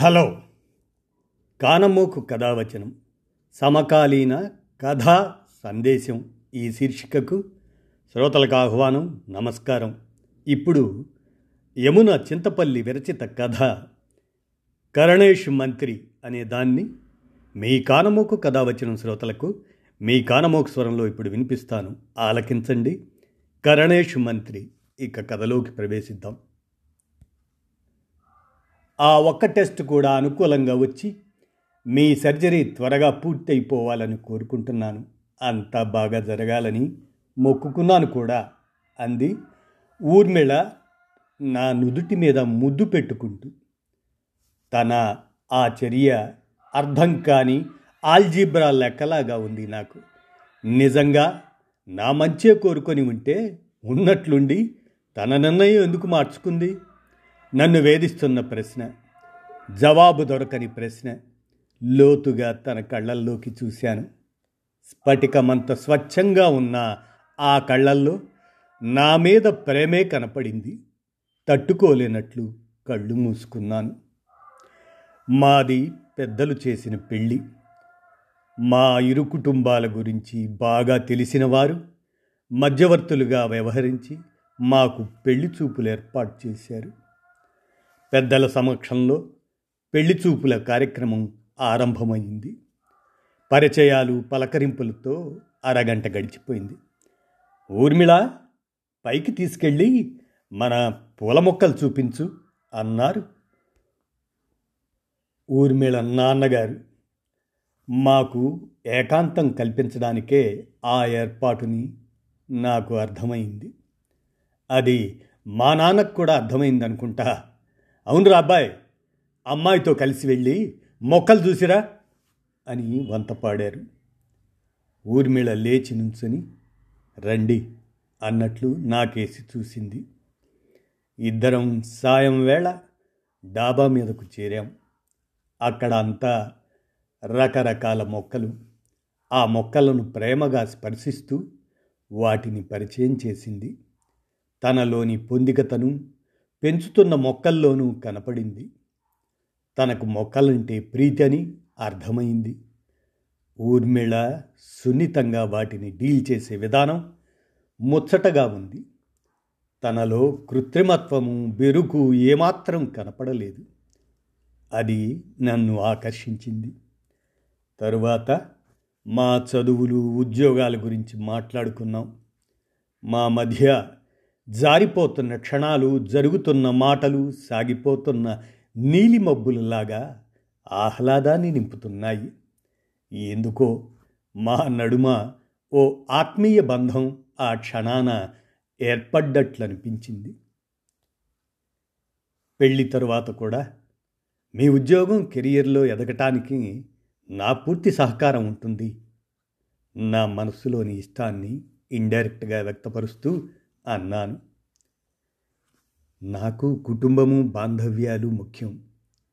Hello. కానమోకు కథావచనం సమకాలీన కథా సందేశం ఈ శీర్షికకు శ్రోతలకు ఆహ్వానం నమస్కారం. ఇప్పుడు యమున చింతపల్లి విరచిత కథ కరణేష్ మంత్రి అనే దాన్ని మీ కానమోకు కథావచనం శ్రోతలకు మీ కానమోకు స్వరంలో ఇప్పుడు వినిపిస్తాను. ఆలకించండి. కరణేష్ మంత్రి ఇక కథలోకి ప్రవేశిద్దాం. ఆ ఒక్క టెస్ట్ కూడా అనుకూలంగా వచ్చి మీ సర్జరీ త్వరగా పూర్తయిపోవాలని కోరుకుంటున్నాను. అంతా బాగా జరగాలని మొక్కుకున్నాను కూడా అంది ఊర్మిళ నా నుదుటి మీద ముద్దు పెట్టుకుంటూ. తన ఆ చర్య అర్థం కాని ఆల్జీబ్రా లెక్కలాగా ఉంది నాకు. నిజంగా నా మంచే కోరుకొని ఉంటే ఉన్నట్లుండి తన నిర్ణయం ఎందుకు మార్చుకుంది? నన్ను వేధిస్తున్న ప్రశ్న జవాబు దొరకని ప్రశ్న లోతుగా తన కళ్ళల్లోకి చూశాను. స్ఫటికమంత స్వచ్ఛంగా ఉన్న ఆ కళ్ళల్లో నా మీద ప్రేమే కనపడింది. తట్టుకోలేనట్లు కళ్ళు మూసుకున్నాను. మాది పెద్దలు చేసిన పెళ్ళి. మా ఇరు కుటుంబాల గురించి బాగా తెలిసిన వారు మధ్యవర్తులుగా వ్యవహరించి మాకు పెళ్ళి చూపులు ఏర్పాటు చేశారు. పెద్దల సమక్షంలో పెళ్ళి చూపుల కార్యక్రమం ఆరంభమైంది. పరిచయాలు పలకరింపులతో అరగంట గడిచిపోయింది. ఊర్మిళ పైకి తీసుకెళ్ళి మన పూల మొక్కలు చూపించు అన్నారు. ఊర్మిళ నాన్నగారు మాకు ఏకాంతం కల్పించడానికే ఆ ఏర్పాటుని నాకు అర్థమైంది. అది మా నాన్నకు కూడా అర్థమైంది అనుకుంటా అవునురా అబ్బాయి అమ్మాయితో కలిసి వెళ్ళి మొక్కలు చూసిరా అని వంత పాడారు. ఊర్మిళ లేచి నుంచుని రండి అన్నట్లు నాకేసి చూసింది. ఇద్దరం సాయం వేళ డాబా మీదకు చేరాం. అక్కడ అంతా రకరకాల మొక్కలు. ఆ మొక్కలను ప్రేమగా స్పర్శిస్తూ వాటిని పరిచయం చేసింది. తనలోని పొందికతను పెంచుతున్న మొక్కల్లోనూ కనపడింది. తనకు మొక్కలంటే ప్రీతి అని అర్థమైంది. ఊర్మిళ సున్నితంగా వాటిని డీల్ చేసే విధానం ముచ్చటగా ఉంది. తనలో కృత్రిమత్వము బెరుకు ఏమాత్రం కనపడలేదు. అది నన్ను ఆకర్షించింది. తరువాత మా చదువులు ఉద్యోగాల గురించి మాట్లాడుకున్నాం. మా మధ్య జారిపోతున్న క్షణాలు జరుగుతున్న మాటలు సాగిపోతున్న నీలిమబ్బులలాగా ఆహ్లాదాన్ని నింపుతున్నాయి. ఎందుకో మా నడుమ ఓ ఆత్మీయ బంధం ఆ క్షణాన ఏర్పడ్డట్లనిపించింది. పెళ్ళి తరువాత కూడా మీ ఉద్యోగం కెరియర్లో ఎదగటానికి నా పూర్తి సహకారం ఉంటుంది. నా మనసులోని ఇష్టాన్ని ఇండైరెక్ట్గా వ్యక్తపరుస్తూ అన్నాను. నాకు కుటుంబము బాంధవ్యాలు ముఖ్యం.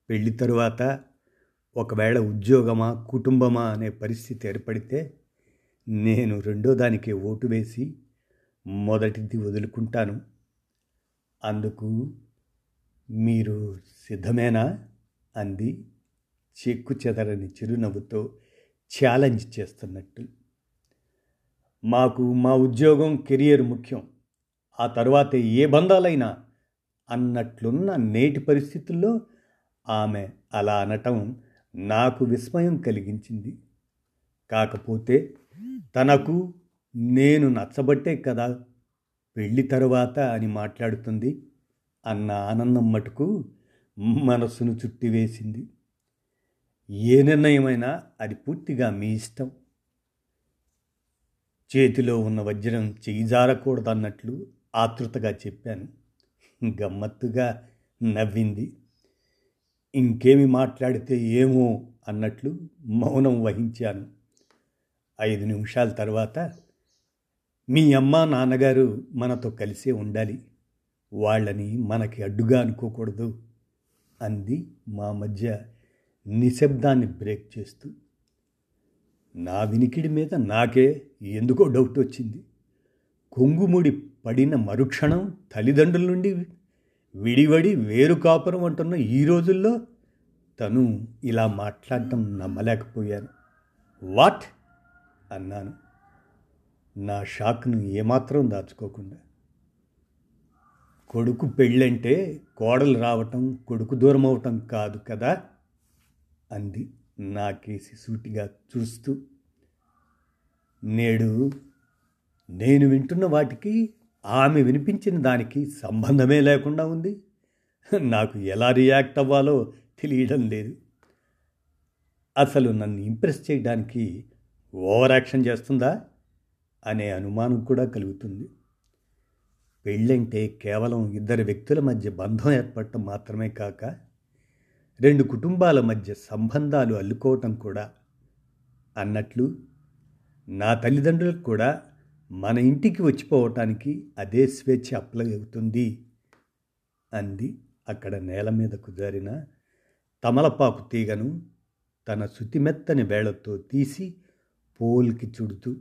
పెళ్ళి తరువాత ఒకవేళ ఉద్యోగమా కుటుంబమా అనే పరిస్థితి ఏర్పడితే నేను రెండో దానికి ఓటు వేసి మొదటిది వదులుకుంటాను. అందుకు మీరు సిద్ధమేనా? అంది చెక్కు చెదరని చిరునవ్వుతో ఛాలెంజ్ చేస్తున్నట్టు. మాకు మా ఉద్యోగం కెరియర్ ముఖ్యం. ఆ తర్వాత ఏ బంధాలైనా అన్నట్లున్న నేటి పరిస్థితుల్లో ఆమె అలా అనటం నాకు విస్మయం కలిగించింది. కాకపోతే తనకు నేను నచ్చబట్టే కదా పెళ్ళి తరువాత అని మాట్లాడుతుంది అన్న ఆనందం మటుకు మనస్సును చుట్టివేసింది. ఏ నిర్ణయమైనా అది పూర్తిగా మీ ఇష్టం. చేతిలో ఉన్న వజ్రం చేయి జారకూడదన్నట్లు ఆతృతగా చెప్పాను. గమ్మత్తుగా నవ్వింది. ఇంకేమి మాట్లాడితే ఏమో అన్నట్లు మౌనం వహించాను. ఐదు నిమిషాల తర్వాత మీ అమ్మ నాన్నగారు మనతో కలిసే ఉండాలి. వాళ్ళని మనకి అడ్డుగా అనుకోకూడదు అంది మా మధ్య నిశ్శబ్దాన్ని బ్రేక్ చేస్తూ. నా వినికిడి మీద నాకే ఎందుకో డౌట్ వచ్చింది. కొంగుముడి పడిన మరుక్షణం తల్లిదండ్రుల నుండి విడివడి వేరు కాపురం అంటున్న ఈ రోజుల్లో తను ఇలా మాట్లాడటం నమ్మలేకపోయాను. వాట్? అన్నాను. నా షాక్ను ఏమాత్రం దాచుకోకుండా. కొడుకు పెళ్ళంటే కోడలు రావటం కొడుకు దూరం అవటం కాదు కదా? అంది నాకేసి సూటిగా చూస్తూ. నేడు నేను వింటున్న వాటికి ఆమె వినిపించిన దానికి సంబంధమే లేకుండా ఉంది. నాకు ఎలా రియాక్ట్ అవ్వాలో తెలియడం లేదు. అసలు నన్ను ఇంప్రెస్ చేయడానికి ఓవర్ యాక్షన్ చేస్తుందా అనే అనుమానం కూడా కలుగుతుంది. పెళ్ళంటే కేవలం ఇద్దరు వ్యక్తుల మధ్య బంధం ఏర్పడటం మాత్రమే కాక రెండు కుటుంబాల మధ్య సంబంధాలు అల్లుకోవటం కూడా అన్నట్లు నా తల్లిదండ్రులకు కూడా మన ఇంటికి వచ్చిపోవటానికి అదే స్వేచ్ఛ అప్లై అవుతుంది అంది అక్కడ నేల మీద కుదారిన తమలపాకు తీగను తన శుతిమెత్తని వేళతో తీసి పోల్కి చుడుతూ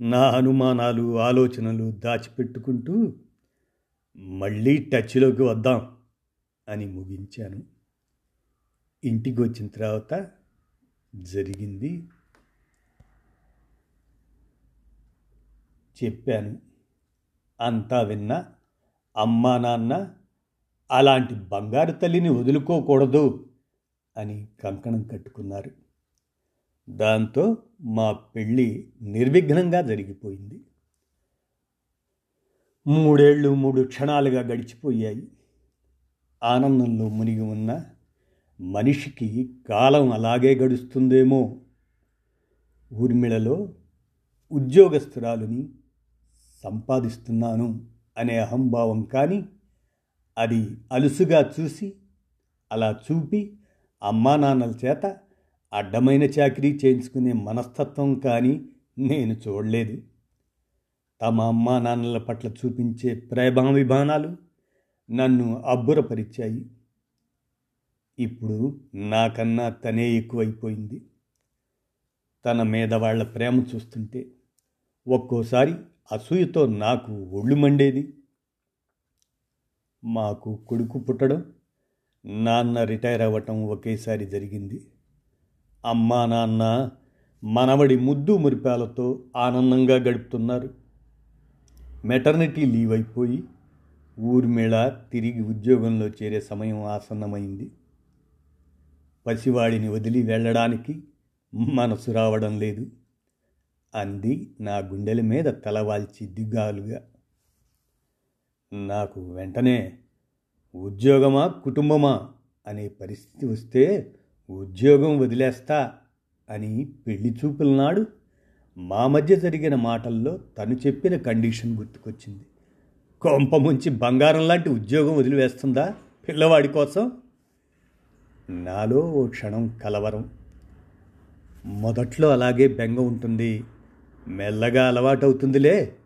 నా అనుమానాలు ఆలోచనలు దాచిపెట్టుకుంటూ మళ్ళీ టచ్లోకి వద్దాం అని ముగించాను. ఇంటికి వచ్చిన తర్వాత జరిగింది చెప్పాను. అంతా విన్నా అమ్మా నాన్న అలాంటి బంగారు తల్లిని వదులుకోకూడదు అని కంకణం కట్టుకున్నారు. దాంతో మా పెళ్ళి నిర్విఘ్నంగా జరిగిపోయింది. మూడేళ్ళు మూడు క్షణాలుగా గడిచిపోయాయి. ఆనందంలో మునిగి ఉన్న మనిషికి కాలం అలాగే గడుస్తుందేమో. ఊర్మిళలో ఉద్యోగస్తురాలుని సంపాదిస్తున్నాను అనే అహంభావం కానీ అది అలుసుగా చూసి అలా చూపి అమ్మా నాన్నల చేత అడ్డమైన చాకరీ చేయించుకునే మనస్తత్వం కానీ నేను చూడలేదు. తమ అమ్మా నాన్నల పట్ల చూపించే ప్రేమాభిమానాలు నన్ను అబ్బురపరిచాయి. ఇప్పుడు నాకన్నా తనే ఎక్కువైపోయింది. తన మీద వాళ్ళ ప్రేమ చూస్తుంటే ఒక్కోసారి అసూయతో నాకు ఒళ్ళు మండేది. మాకు కొడుకు పుట్టడం నాన్న రిటైర్ అవ్వటం ఒకేసారి జరిగింది. అమ్మా నాన్న మనవడి ముద్దు మురిపాలతో ఆనందంగా గడుపుతున్నారు. మెటర్నిటీ లీవ్ అయిపోయి ఊర్మిళ తిరిగి ఉద్యోగంలో చేరే సమయం ఆసన్నమైంది. పసివాడిని వదిలి వెళ్ళడానికి మనసు రావడం లేదు. అంది. నా గుండెల మీద తలవాల్చి దిగ్గాలుగా నాకు వెంటనే ఉద్యోగమా కుటుంబమా? అనే పరిస్థితి వస్తే ఉద్యోగం వదిలేస్తా అని పెళ్ళి చూపుల నాడు మా మధ్య జరిగిన మాటల్లో తను చెప్పిన కండిషన్ గుర్తుకొచ్చింది. కొంప ముంచి బంగారం లాంటి ఉద్యోగం వదిలివేస్తుందా పిల్లవాడి కోసం? నాలో ఓ క్షణం కలవరం. మొదట్లో అలాగే బెంగ ఉంటుంది. మెల్లగా అలవాటవుతుందిలే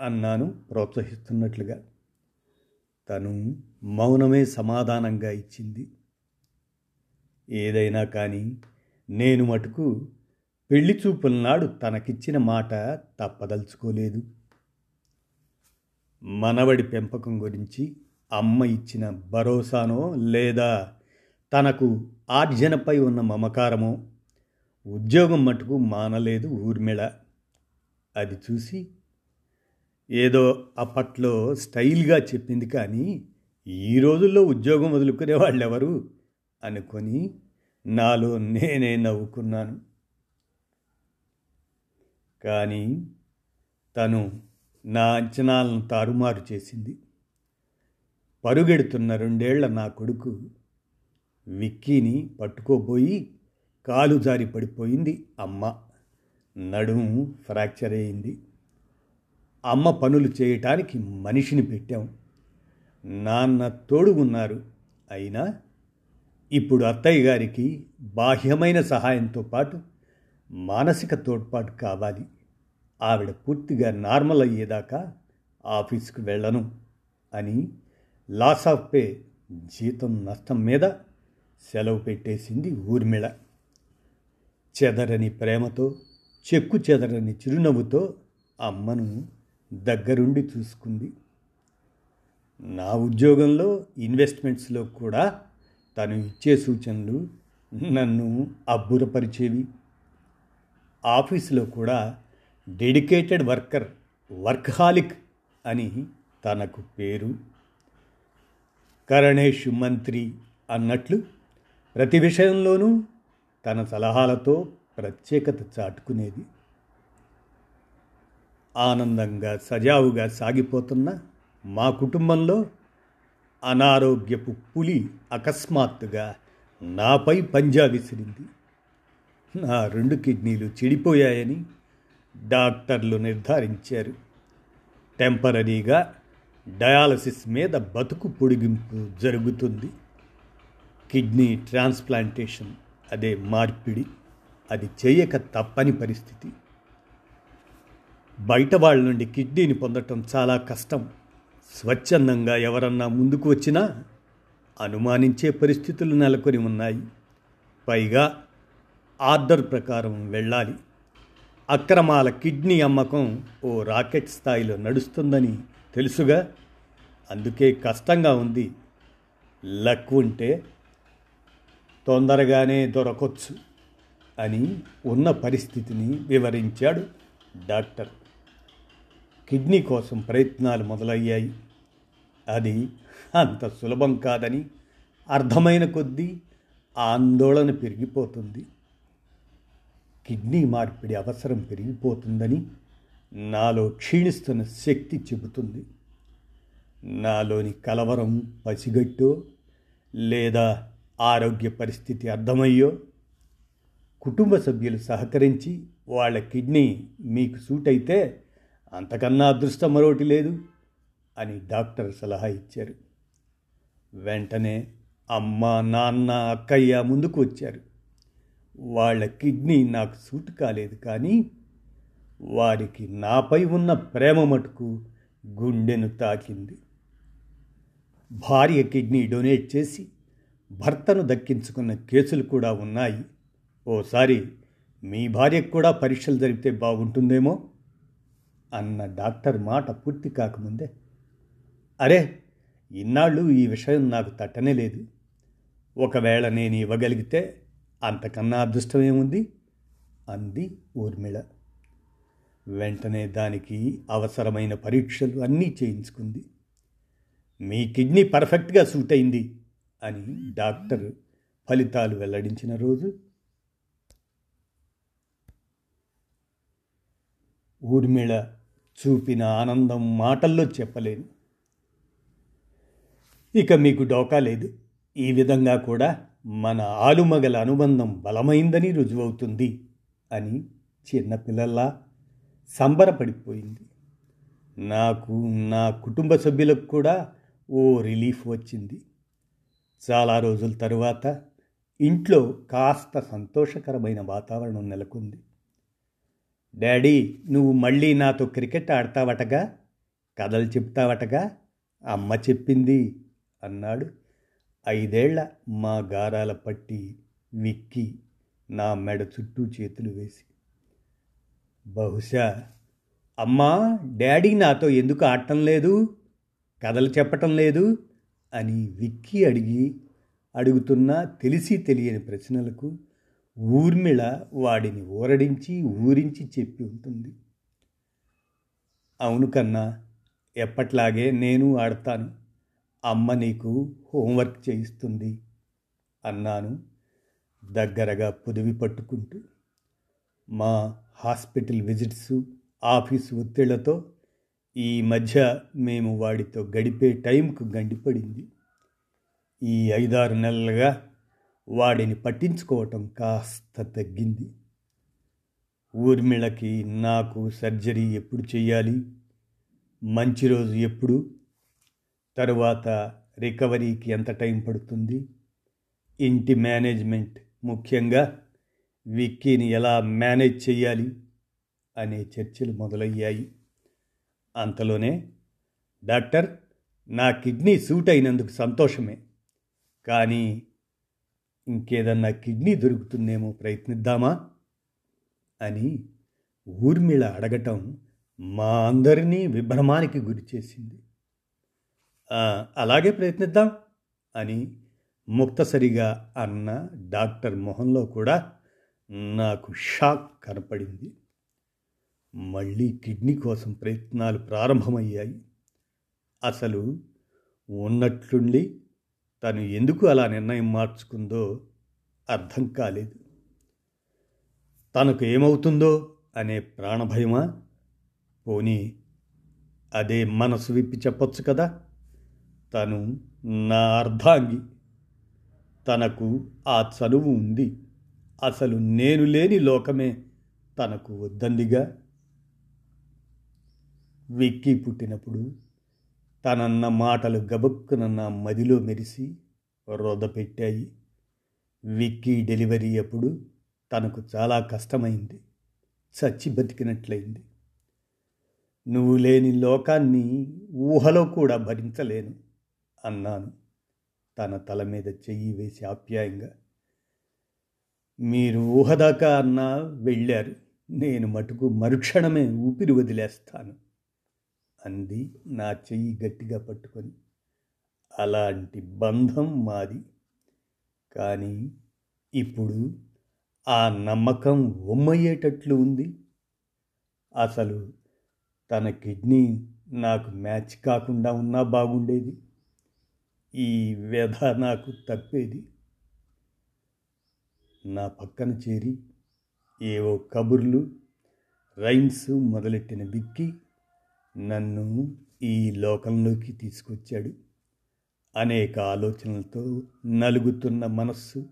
అన్నాను ప్రోత్సహిస్తున్నట్లుగా. తను మౌనమే సమాధానంగా ఇచ్చింది. ఏదైనా కానీ నేను మటుకు పెళ్ళి చూపుల నాడు తనకిచ్చిన మాట తప్పదలుచుకోలేదు. మనవడి పెంపకం గురించి అమ్మ ఇచ్చిన భరోసానో లేదా తనకు ఆర్జనపై ఉన్న మమకారమో ఉద్యోగం మటుకు మానలేదు ఊర్మిళ. అది చూసి ఏదో అప్పట్లో స్టైల్గా చెప్పింది కానీ ఈ రోజుల్లో ఉద్యోగం వదులుకునే వాళ్ళు ఎవరు అనుకొని నాలో నేనే నవ్వుకున్నాను. కానీ తను నా అంచనాలను తారుమారు చేసింది. పరుగెడుతున్న రెండేళ్ళ నా కొడుకు విక్కీని పట్టుకోబోయి కాలు జారి పడిపోయింది అమ్మ. నడుము ఫ్రాక్చర్ అయింది. అమ్మ పనులు చేయటానికి మనిషిని పెట్టాం. నాన్న తోడు ఉన్నారు అయినా ఇప్పుడు అత్తయ్య గారికి బాహ్యమైన సహాయంతో పాటు మానసిక తోడ్పాటు కావాలి. ఆవిడ పూర్తిగా నార్మల్ అయ్యేదాకా ఆఫీస్కి వెళ్ళను అని లాస్ ఆఫ్ పే జీతం నష్టం మీద సెలవు పెట్టేసింది ఊర్మిళ. చెదరని ప్రేమతో చెక్కు చెదరని చిరునవ్వుతో అమ్మను దగ్గరుండి చూసుకుంది. నా ఉద్యోగంలో ఇన్వెస్ట్మెంట్స్లో కూడా తను ఇచ్చే సూచనలు నన్ను అబ్బురపరిచేవి. ఆఫీసులో కూడా డెడికేటెడ్ వర్కర్ వర్క్హాలిక్ అని తనకు పేరు. కరణేష్ మంత్రి అన్నట్లు ప్రతి విషయంలోనూ తన సలహాలతో ప్రత్యేకత చాటుకునేది. ఆనందంగా సజావుగా సాగిపోతున్న మా కుటుంబంలో అనారోగ్యపు పులి అకస్మాత్తుగా నాపై పంజా విసిరింది. నా రెండు కిడ్నీలు చెడిపోయాయని డాక్టర్లు నిర్ధారించారు. టెంపరీగా డయాలసిస్ మీద బతుకు పొడిగింపు జరుగుతుంది. కిడ్నీ ట్రాన్స్ప్లాంటేషన్ అదే మార్పిడి. అది చేయక తప్పని పరిస్థితి. బయట వాళ్ళ నుండి కిడ్నీని పొందటం చాలా కష్టం. స్వచ్ఛందంగా ఎవరన్నా ముందుకు వచ్చినా అనుమానించే పరిస్థితులు నెలకొని ఉన్నాయి. పైగా ఆర్డర్ ప్రకారం వెళ్ళాలి. అక్రమాల కిడ్నీ అమ్మకం ఓ రాకెట్ స్థాయిలో నడుస్తుందని తెలుసుగా అందుకే కష్టంగా ఉంది. లక్ ఉంటే తొందరగానే దొరకొచ్చు. అని ఉన్న పరిస్థితిని వివరించాడు డాక్టర్. కిడ్నీ కోసం ప్రయత్నాలు మొదలయ్యాయి. అది అంత సులభం కాదని అర్థమైన కొద్దీ ఆందోళన పెరిగిపోతుంది. కిడ్నీ మార్పిడి అవసరం పెరిగిపోతుందని నాలో క్షీణిస్తున్న శక్తి చెబుతుంది. నాలోని కలవరం పసిగట్టో లేదా ఆరోగ్య పరిస్థితి అర్థమయ్యో కుటుంబ సభ్యులు సహకరించి వాళ్ళ కిడ్నీ మీకు సూట్ అయితే అంతకన్నా అదృష్టం మరోటి లేదు అని డాక్టర్ సలహా ఇచ్చారు. వెంటనే అమ్మ నాన్న అక్కయ్య ముందుకు వచ్చారు. వాళ్ళ కిడ్నీ నాకు సూట్ కాలేదు కానీ వారికి నాపై ఉన్న ప్రేమ మటుకు గుండెను తాకింది. భార్య కిడ్నీ డొనేట్ చేసి భర్తను దక్కించుకున్న కేసులు కూడా ఉన్నాయి. ఓసారి మీ భార్యకు కూడా పరీక్షలు జరిగితే బాగుంటుందేమో అన్న డాక్టర్ మాట పూర్తి కాకముందే. అరే ఇన్నాళ్ళు ఈ విషయం నాకు తట్టనే లేదు. ఒకవేళ నేను ఇవ్వగలిగితే అంతకన్నా అదృష్టమేముంది? అంది ఊర్మిళ. వెంటనే దానికి అవసరమైన పరీక్షలు అన్నీ చేయించుకుంది. మీ కిడ్నీ పర్ఫెక్ట్గా సూట్ అయింది అని డాక్టర్ ఫలితాలు వెల్లడించిన రోజు ఊర్మిళ చూపిన ఆనందం మాటల్లో చెప్పలేను. ఇక మీకు డోకా లేదు. ఈ విధంగా కూడా మన ఆలుమగల అనుబంధం బలమైందని రుజువవుతుంది అని చిన్నపిల్లల్లా సంబరపడిపోయింది. నాకు నా కుటుంబ సభ్యులకు కూడా ఓ రిలీఫ్ వచ్చింది. చాలా రోజుల తరువాత ఇంట్లో కాస్త సంతోషకరమైన వాతావరణం నెలకొంది. డాడీ నువ్వు మళ్ళీ నాతో క్రికెట్ ఆడతావటగా? కథలు చెప్తావటగా? అమ్మ చెప్పింది అన్నాడు. ఐదేళ్ళ మా గారాల పట్టి విక్కి నా మెడ చుట్టూ చేతులు వేసి. బహుశా అమ్మా డాడీ నాతో ఎందుకు ఆడటం లేదు? కథలు చెప్పటం లేదు? అని విక్కి అడిగి అడుగుతున్న తెలిసి తెలియని ప్రశ్నలకు ఊర్మిళ వాడిని ఊరడించి ఊరించి చెప్పి ఉంటుంది. అవును కన్నా ఎప్పట్లాగే నేను ఆడతాను. అమ్మ నీకు హోంవర్క్ చేయిస్తుంది అన్నాను దగ్గరగా పొదివి పట్టుకుంటూ. మా హాస్పిటల్ విజిట్స్ ఆఫీసు ఒత్తిళ్ళతో ఈ మధ్య మేము వాడితో గడిపే టైంకు గండిపడింది. ఈ ఐదారు నెలలుగా వాడిని పట్టించుకోవటం కాస్త తగ్గింది. ఊర్మిళకి నాకు సర్జరీ ఎప్పుడు చేయాలి మంచి రోజు ఎప్పుడు? తరువాత రికవరీకి ఎంత టైం పడుతుంది? ఇంటి మేనేజ్మెంట్ ముఖ్యంగా విక్కీని ఎలా మేనేజ్ చేయాలి అనే చర్చలు మొదలయ్యాయి. అంతలోనే డాక్టర్ నా కిడ్నీ సూట్ అయినందుకు సంతోషమే. కానీ ఇంకేదన్నా కిడ్నీ దొరుకుతుందేమో ప్రయత్నిద్దామా? అని ఊర్మిళ అడగటం మా అందరినీ విభ్రమానికి గురిచేసింది అలాగే ప్రయత్నిద్దాం అని ముక్తసరిగా అన్న డాక్టర్ మొహంలో కూడా నాకు షాక్ కనపడింది. మళ్ళీ కిడ్నీ కోసం ప్రయత్నాలు ప్రారంభమయ్యాయి. అసలు ఉన్నట్లుండి తను ఎందుకు అలా నిర్ణయం మార్చుకుందో అర్థం కాలేదు. తనకు ఏమవుతుందో అనే ప్రాణభయమా? పోనీ అదే మనసు విప్పి చెప్పొచ్చు కదా? తను నా అర్ధాంగి. తనకు ఆ చనువు ఉంది. అసలు నేను లేని లోకమే తనకు వద్దందిగా. విక్కీ పుట్టినప్పుడు తనన్న మాటలు గబుక్కున నా మదిలో మెరిసి రొద పెట్టాయి. విక్కీ డెలివరీ అప్పుడు తనకు చాలా కష్టమైంది. చచ్చి బతికినట్లయింది. నువ్వు లేని లోకాన్ని ఊహలో కూడా భరించలేను అన్నాను. తన తల మీద చెయ్యి వేసి ఆప్యాయంగా మీరు ఊహదాకా అన్నా వెళ్ళారు. నేను మటుకు మరుక్షణమే ఊపిరి వదిలేస్తాను. అంది. నా చెయ్యి గట్టిగా పట్టుకొని. అలాంటి బంధం మాది. కానీ ఇప్పుడు ఆ నమ్మకం ఉమ్మయ్యేటట్లు ఉంది. అసలు తన కిడ్నీ నాకు మ్యాచ్ కాకుండా ఉన్నా బాగుండేది. ఈ వ్యధ నాకు తప్పేది. నా పక్కన చేరి ఏవో కబుర్లు రైమ్స్ మొదలెట్టిన విక్కి నన్ను ఈ లోకంలోకి తీసుకొచ్చాడు. అనేక ఆలోచనలతో నలుగుతున్న మనస్సు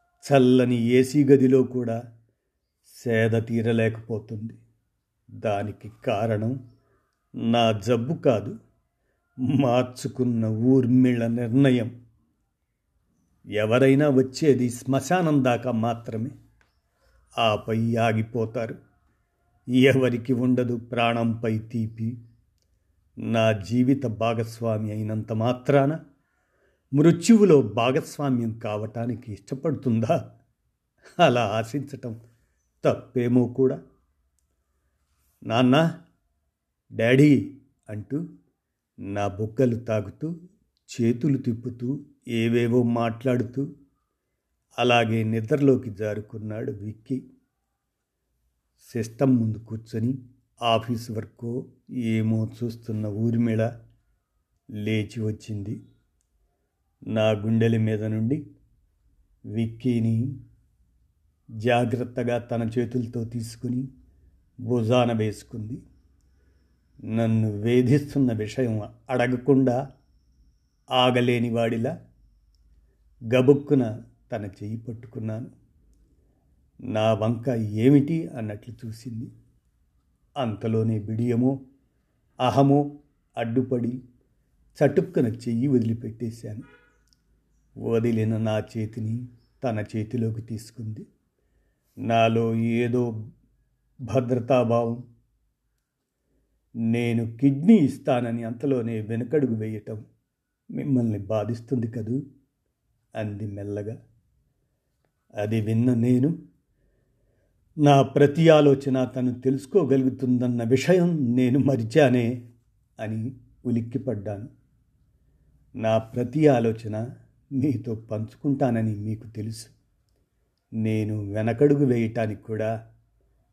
చల్లని ఏసీ గదిలో కూడా సేద తీరలేకపోతుంది. దానికి కారణం నా జబ్బు కాదు మార్చుకున్న ఊర్మిళ నిర్ణయం. ఎవరైనా వచ్చేది శ్మశానం దాకా మాత్రమే. ఆపై ఆగిపోతారు. ఎవరికి ఉండదు ప్రాణంపై తీపి. నా జీవిత భాగస్వామి అయినంత మాత్రాన మృత్యువులో భాగస్వామ్యం కావటానికి ఇష్టపడుతుందా? అలా ఆశించటం తప్పేమో కూడా. నాన్న డాడీ అంటూ నా బుగ్గలు తాగుతూ చేతులు తిప్పుతూ ఏవేవో మాట్లాడుతూ అలాగే నిద్రలోకి జారుకున్నాడు విక్కీ. సిస్టమ్ ముందు కూర్చొని ఆఫీస్ వర్క్ ఏమో చూస్తున్న ఊర్మిళ లేచి వచ్చింది. నా గుండెల మీద నుండి విక్కీని జాగ్రత్తగా తన చేతులతో తీసుకుని భుజాన వేసుకుంది. నన్ను వేధిస్తున్న విషయం అడగకుండా ఆగలేని వాడిలా గబుక్కున తన చెయ్యి పట్టుకున్నాను. నా వంక ఏమిటి అన్నట్లు చూసింది. అంతలోనే బిడియమో అహమో అడ్డుపడి చటుక్కున చెయ్యి వదిలిపెట్టేశాను. వదిలిన నా చేతిని తన చేతిలోకి తీసుకుంది. నాలో ఏదో భద్రతాభావం నేను కిడ్నీ ఇస్తానని అంతలోనే వెనకడుగు వేయటం మిమ్మల్ని బాధిస్తుంది కదూ? అంది మెల్లగా. అది విన్న నేను నా ప్రతి ఆలోచన తను తెలుసుకోగలుగుతుందన్న విషయం నేను మరిచానే అని ఉలిక్కిపడ్డాను. నా ప్రతి ఆలోచన మీతో పంచుకుంటానని మీకు తెలుసు. నేను వెనకడుగు వేయటానికి కూడా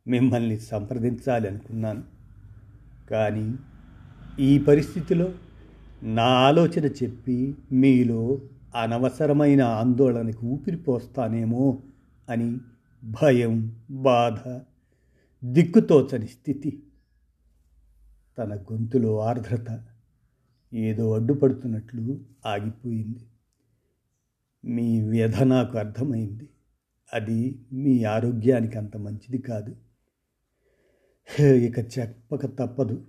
మిమ్మల్ని సంప్రదించాలి అనుకున్నాను. కానీ ఈ పరిస్థితిలో నా ఆలోచన చెప్పి మీలో అనవసరమైన ఆందోళనకు ఊపిరిపోస్తానేమో అని భయం బాధ దిక్కుతోచని స్థితి. తన గొంతులో ఆర్ద్రత ఏదో అడ్డుపడుతున్నట్లు ఆగిపోయింది. మీ వ్యధ నాకు అర్థమైంది. అది మీ ఆరోగ్యానికి అంత మంచిది కాదు. ఇక చెప్పక తప్పదు.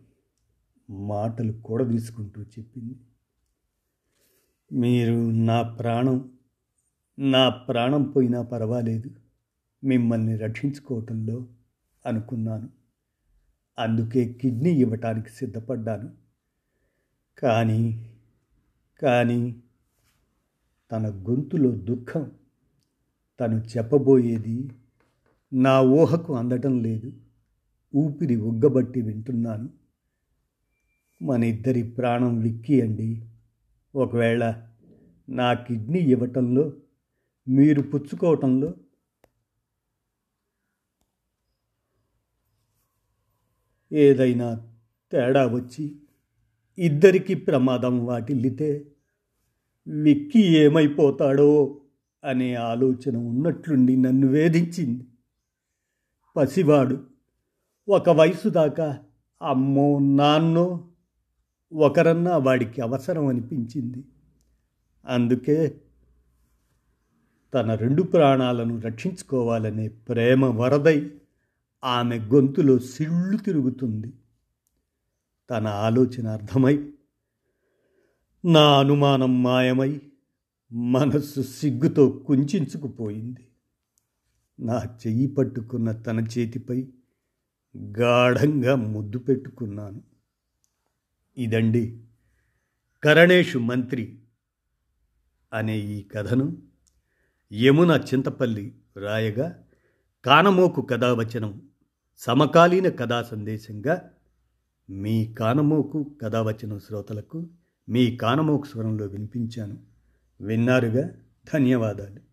మాటలు కూడా తీసుకుంటూ చెప్పింది. మీరు నా ప్రాణం నా ప్రాణం పోయినా పర్వాలేదు. మిమ్మల్ని రక్షించుకోవటంలో అనుకున్నాను. అందుకే కిడ్నీ ఇవ్వటానికి సిద్ధపడ్డాను. కానీ కానీ తన గొంతులో దుఃఖం తను చెప్పబోయేది నా ఊహకు అందటం లేదు. ఊపిరి ఉగ్గబట్టి వింటున్నాను. మన ఇద్దరి ప్రాణం విక్కి అండి. ఒకవేళ నా కిడ్నీ ఇవ్వటంలో మీరు పుచ్చుకోవటంలో ఏదైనా తేడా వచ్చి ఇద్దరికి ప్రమాదం వాటిల్లితే విక్కి ఏమైపోతాడో అనే ఆలోచన ఉన్నట్లుండి నన్ను వేధించింది. పసివాడు ఒక వయసు దాకా అమ్మో నాన్నో ఒకరన్నా వాడికి అవసరం అనిపించింది. అందుకే తన రెండు ప్రాణాలను రక్షించుకోవాలనే ప్రేమ వరదై ఆమె గొంతులో సిళ్ళు తిరుగుతుంది. తన ఆలోచన అర్థమై నా అనుమానం మాయమై మనస్సు సిగ్గుతో కుంచుకుపోయింది నా చెయ్యి పట్టుకున్న తన చేతిపై గాఢంగా ముద్దు పెట్టుకున్నాను. ఇదండి కరణేషు మంత్రి అనే ఈ కథను యమున చింతపల్లి రాయగా కానమోకు కథావచనం సమకాలీన కథా సందేశంగా మీ కానమోకు కథావచన శ్రోతలకు మీ కానమోకు స్వరంలో వినిపించాను. విన్నారుగా? ధన్యవాదాలు.